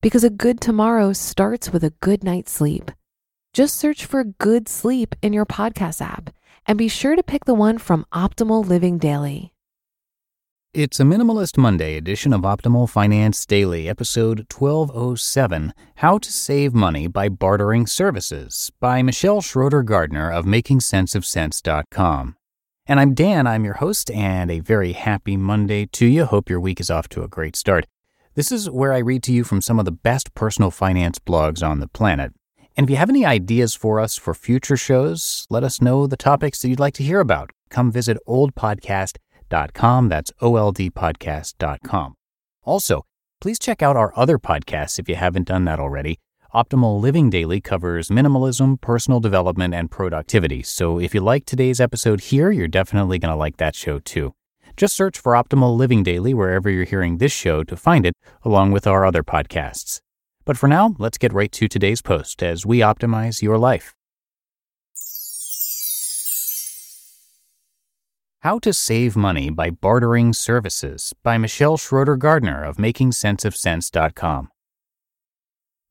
because a good tomorrow starts with a good night's sleep. Just search for Good Sleep in your podcast app and be sure to pick the one from Optimal Living Daily. It's a Minimalist Monday edition of Optimal Finance Daily, episode 1207 How to Save Money by Bartering Services by Michelle Schroeder Gardner of MakingSenseOfCents.com. And I'm Dan, I'm your host, and a very happy Monday to you. Hope your week is off to a great start. This is where I read to you from some of the best personal finance blogs on the planet. And if you have any ideas for us for future shows, let us know the topics that you'd like to hear about. Come visit oldpodcast.com. That's oldpodcast.com. Also, please check out our other podcasts if you haven't done that already. Optimal Living Daily covers minimalism, personal development, and productivity. So if you like today's episode here, you're definitely going to like that show too. Just search for Optimal Living Daily wherever you're hearing this show to find it, along with our other podcasts. But for now, let's get right to today's post as we optimize your life. How to Save Money by Bartering Services by Michelle Schroeder Gardner of MakingSenseOfCents.com.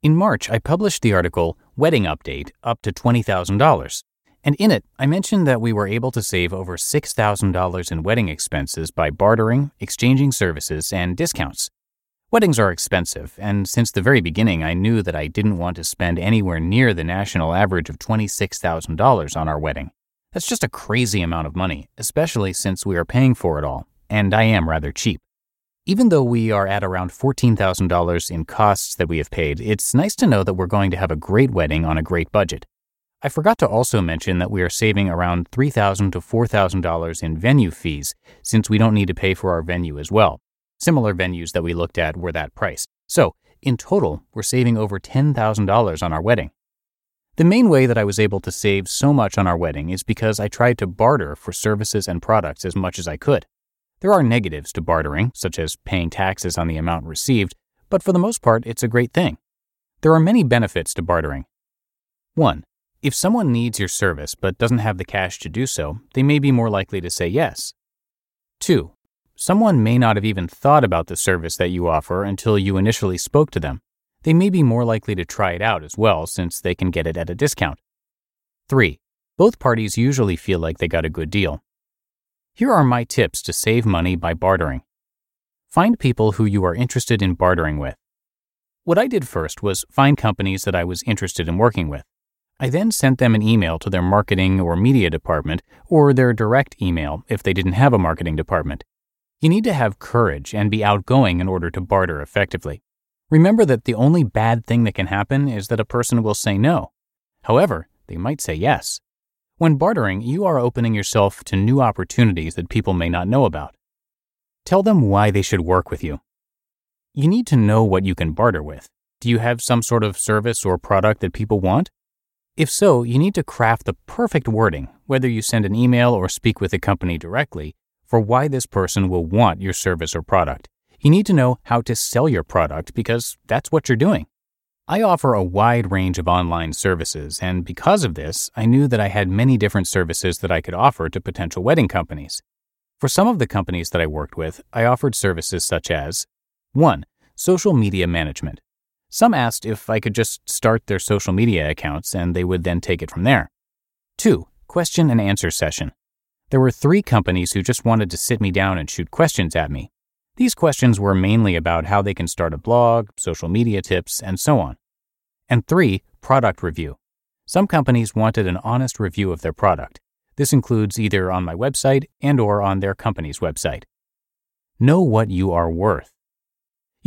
In March, I published the article Wedding Update Up to $20,000. And in it, I mentioned that we were able to save over $6,000 in wedding expenses by bartering, exchanging services, and discounts. Weddings are expensive, and since the very beginning, I knew that I didn't want to spend anywhere near the national average of $26,000 on our wedding. That's just a crazy amount of money, especially since we are paying for it all, and I am rather cheap. Even though we are at around $14,000 in costs that we have paid, it's nice to know that we're going to have a great wedding on a great budget. I forgot to also mention that we are saving around $3,000 to $4,000 in venue fees since we don't need to pay for our venue as well. Similar venues that we looked at were that price. So, in total, we're saving over $10,000 on our wedding. The main way that I was able to save so much on our wedding is because I tried to barter for services and products as much as I could. There are negatives to bartering, such as paying taxes on the amount received, but for the most part, it's a great thing. There are many benefits to bartering. 1. If someone needs your service but doesn't have the cash to do so, they may be more likely to say yes. 2. Someone may not have even thought about the service that you offer until you initially spoke to them they may be more likely to try it out as well since they can get it at a discount. 3. Both parties usually feel like they got a good deal. Here are my tips to save money by bartering. Find people who you are interested in bartering with. What I did first was find companies that I was interested in working with. I then sent them an email to their marketing or media department or their direct email if they didn't have a marketing department. You need to have courage and be outgoing in order to barter effectively. Remember that the only bad thing that can happen is that a person will say no. However, they might say yes. When bartering, you are opening yourself to new opportunities that people may not know about. Tell them why they should work with you. You need to know what you can barter with. Do you have some sort of service or product that people want? If so, you need to craft the perfect wording, whether you send an email or speak with the company directly, for why this person will want your service or product. You need to know how to sell your product because that's what you're doing. I offer a wide range of online services, and because of this, I knew that I had many different services that I could offer to potential wedding companies. For some of the companies that I worked with, I offered services such as 1. Social media management. Some asked if I could just start their social media accounts and they would then take it from there. 2. Question and answer session. There were three companies who just wanted to sit me down and shoot questions at me, these questions were mainly about how they can start a blog, social media tips, and so on. And three, product review. Some companies wanted an honest review of their product. This includes either on my website and or on their company's website. Know what you are worth.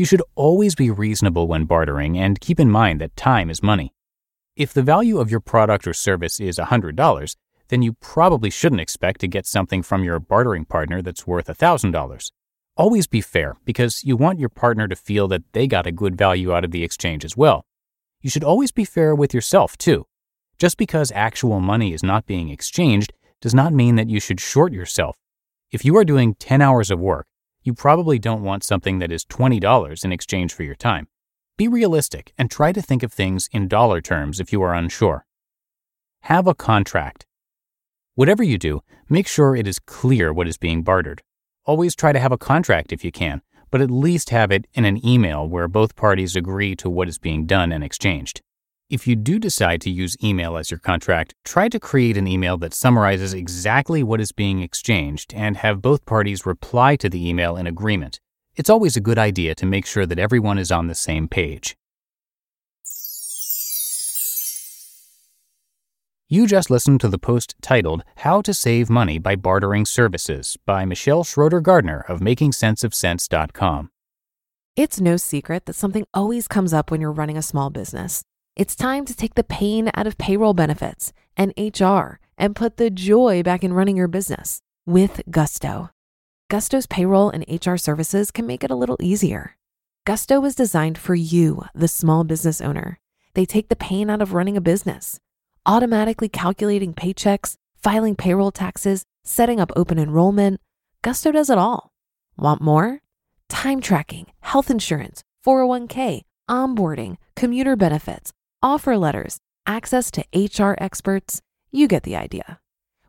You should always be reasonable when bartering and keep in mind that time is money. If the value of your product or service is $100, then you probably shouldn't expect to get something from your bartering partner that's worth $1,000. Always be fair because you want your partner to feel that they got a good value out of the exchange as well. You should always be fair with yourself, too. Just because actual money is not being exchanged does not mean that you should short yourself. If you are doing 10 hours of work, you probably don't want something that is $20 in exchange for your time. Be realistic and try to think of things in dollar terms if you are unsure. Have a contract. Whatever you do, make sure it is clear what is being bartered. Always try to have a contract if you can, but at least have it in an email where both parties agree to what is being done and exchanged. If you do decide to use email as your contract, try to create an email that summarizes exactly what is being exchanged and have both parties reply to the email in agreement. It's always a good idea to make sure that everyone is on the same page. You just listened to the post titled How to Save Money by Bartering Services by Michelle Schroeder Gardner of MakingSenseOfCents.com. It's no secret that something always comes up when you're running a small business. It's time to take the pain out of payroll benefits and HR and put the joy back in running your business with Gusto. Gusto's payroll and HR services can make it a little easier. Gusto was designed for you, the small business owner. They take the pain out of running a business, automatically calculating paychecks, filing payroll taxes, setting up open enrollment. Gusto does it all. Want more? Time tracking, health insurance, 401k, onboarding, commuter benefits, offer letters, access to HR experts. You get the idea.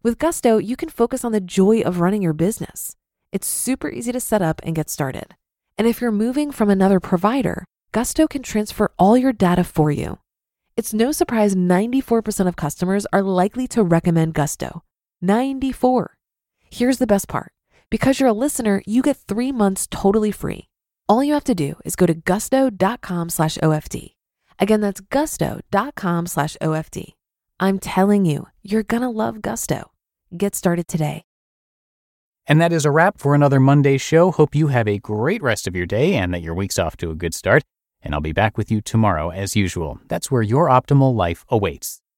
With Gusto, you can focus on the joy of running your business. It's super easy to set up and get started. And if you're moving from another provider, Gusto can transfer all your data for you. It's no surprise 94% of customers are likely to recommend Gusto. 94. Here's the best part. Because you're a listener, you get three months totally free. All you have to do is go to gusto.com slash OFD. Again, that's gusto.com slash OFD. I'm telling you, you're going to love Gusto. Get started today. And that is a wrap for another Monday show. Hope you have a great rest of your day and that your week's off to a good start. And I'll be back with you tomorrow as usual. That's where your optimal life awaits.